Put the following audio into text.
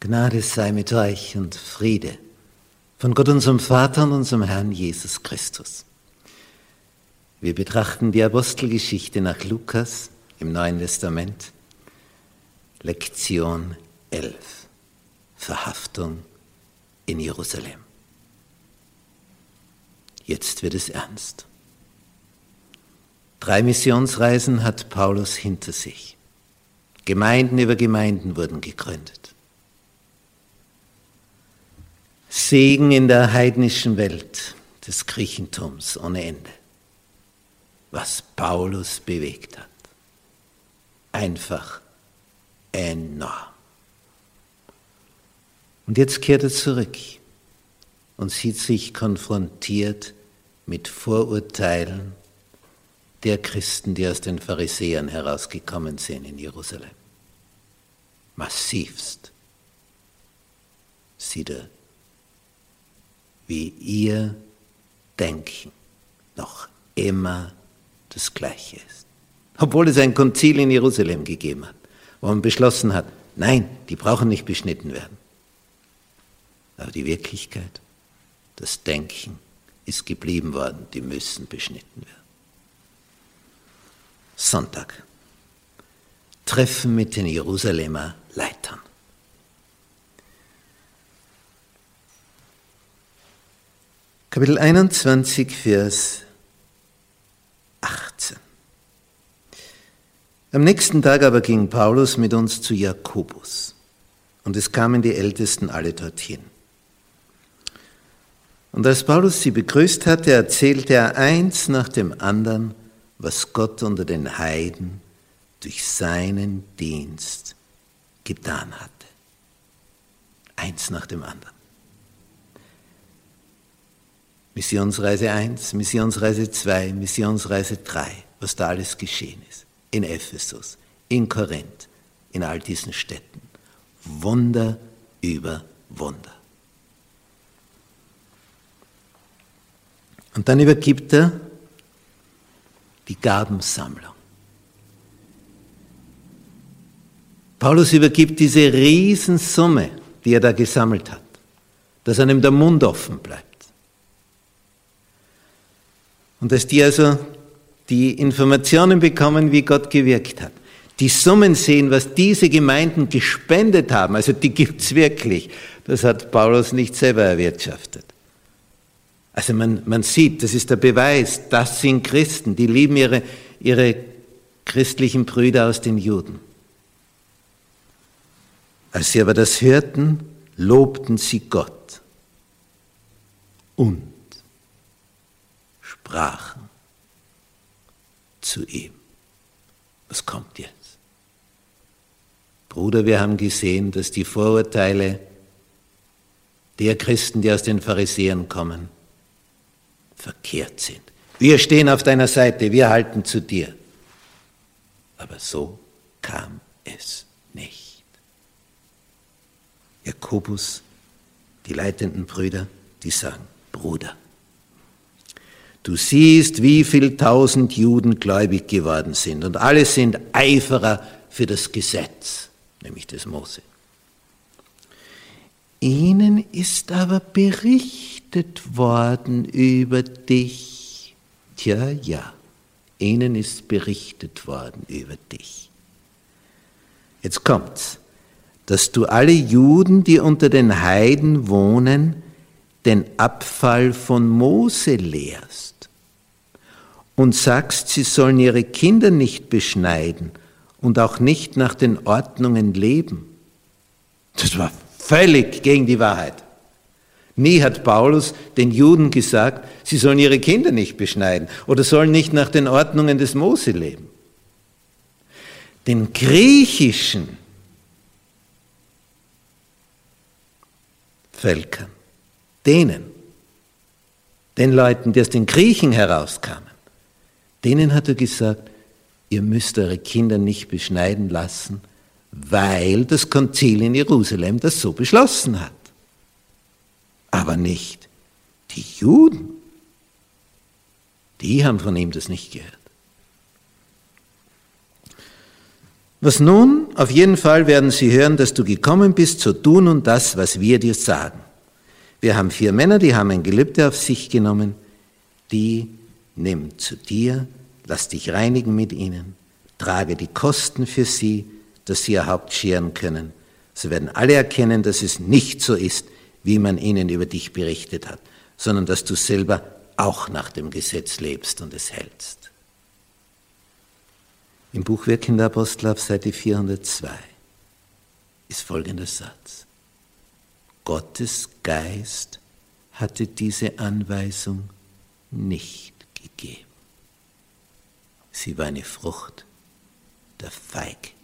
Gnade sei mit euch und Friede von Gott unserem Vater und unserem Herrn Jesus Christus. Wir betrachten die Apostelgeschichte nach Lukas im Neuen Testament, Lektion 11, Verhaftung in Jerusalem. Jetzt wird es ernst. Drei Missionsreisen hat Paulus hinter sich. Gemeinden über Gemeinden wurden gegründet. Segen in der heidnischen Welt des Griechentums ohne Ende. Was Paulus bewegt hat. Einfach enorm. Und jetzt kehrt er zurück und sieht sich konfrontiert mit Vorurteilen der Christen, die aus den Pharisäern herausgekommen sind in Jerusalem. Massivst sieht er wie ihr Denken noch immer das Gleiche ist. Obwohl es ein Konzil in Jerusalem gegeben hat, wo man beschlossen hat, nein, die brauchen nicht beschnitten werden. Aber die Wirklichkeit, das Denken ist geblieben worden, die müssen beschnitten werden. Sonntag. Treffen mit den Jerusalemer Kapitel 21, Vers 18. Am nächsten Tag aber ging Paulus mit uns zu Jakobus, und es kamen die Ältesten alle dorthin. Und als Paulus sie begrüßt hatte, erzählte er eins nach dem anderen, was Gott unter den Heiden durch seinen Dienst getan hatte. Eins nach dem anderen. Missionsreise 1, Missionsreise 2, Missionsreise 3, was da alles geschehen ist. In Ephesus, in Korinth, in all diesen Städten. Wunder über Wunder. Und dann übergibt er die Gabensammlung. Paulus übergibt diese Riesensumme, die er da gesammelt hat, dass einem der Mund offen bleibt. Und dass die also die Informationen bekommen, wie Gott gewirkt hat. Die Summen sehen, was diese Gemeinden gespendet haben, also die gibt's wirklich. Das hat Paulus nicht selber erwirtschaftet. Also man, man sieht, das ist der Beweis, das sind Christen, die lieben ihre, ihre christlichen Brüder aus den Juden. Als sie aber das hörten, lobten sie Gott und sprachen zu ihm. Was kommt jetzt? Bruder, wir haben gesehen, dass die Vorurteile der Christen, die aus den Pharisäern kommen, verkehrt sind. Wir stehen auf deiner Seite, wir halten zu dir. Aber so kam es nicht. Jakobus, die leitenden Brüder, die sagen, Bruder, Du siehst, wie viel tausend Juden gläubig geworden sind und alle sind Eiferer für das Gesetz, nämlich das Mose. Ihnen ist aber berichtet worden über dich. Tja, ja, ihnen ist berichtet worden über dich. Jetzt kommt's, dass du alle Juden, die unter den Heiden wohnen, den Abfall von Mose lehrst und sagst, sie sollen ihre Kinder nicht beschneiden und auch nicht nach den Ordnungen leben. Das war völlig gegen die Wahrheit. Nie hat Paulus den Juden gesagt, sie sollen ihre Kinder nicht beschneiden oder sollen nicht nach den Ordnungen des Mose leben. Den griechischen Völkern, denen, den Leuten, die aus den Griechen herauskamen, Denen hat er gesagt, ihr müsst eure Kinder nicht beschneiden lassen, weil das Konzil in Jerusalem das so beschlossen hat. Aber nicht die Juden. Die haben von ihm das nicht gehört. Was nun auf jeden Fall werden sie hören, dass du gekommen bist, zu tun und das, was wir dir sagen. Wir haben vier Männer, die haben ein Gelübde auf sich genommen, die nimm zu dir, lass dich reinigen mit ihnen, trage die Kosten für sie, dass sie ihr Haupt scheren können. So werden alle erkennen, dass es nicht so ist, wie man ihnen über dich berichtet hat, sondern dass du selber auch nach dem Gesetz lebst und es hältst. Im Buch Wirken der Apostel auf Seite 402 ist folgender Satz. Gottes Geist hatte diese Anweisung nicht gegeben. Sie war eine Frucht der Feigheit.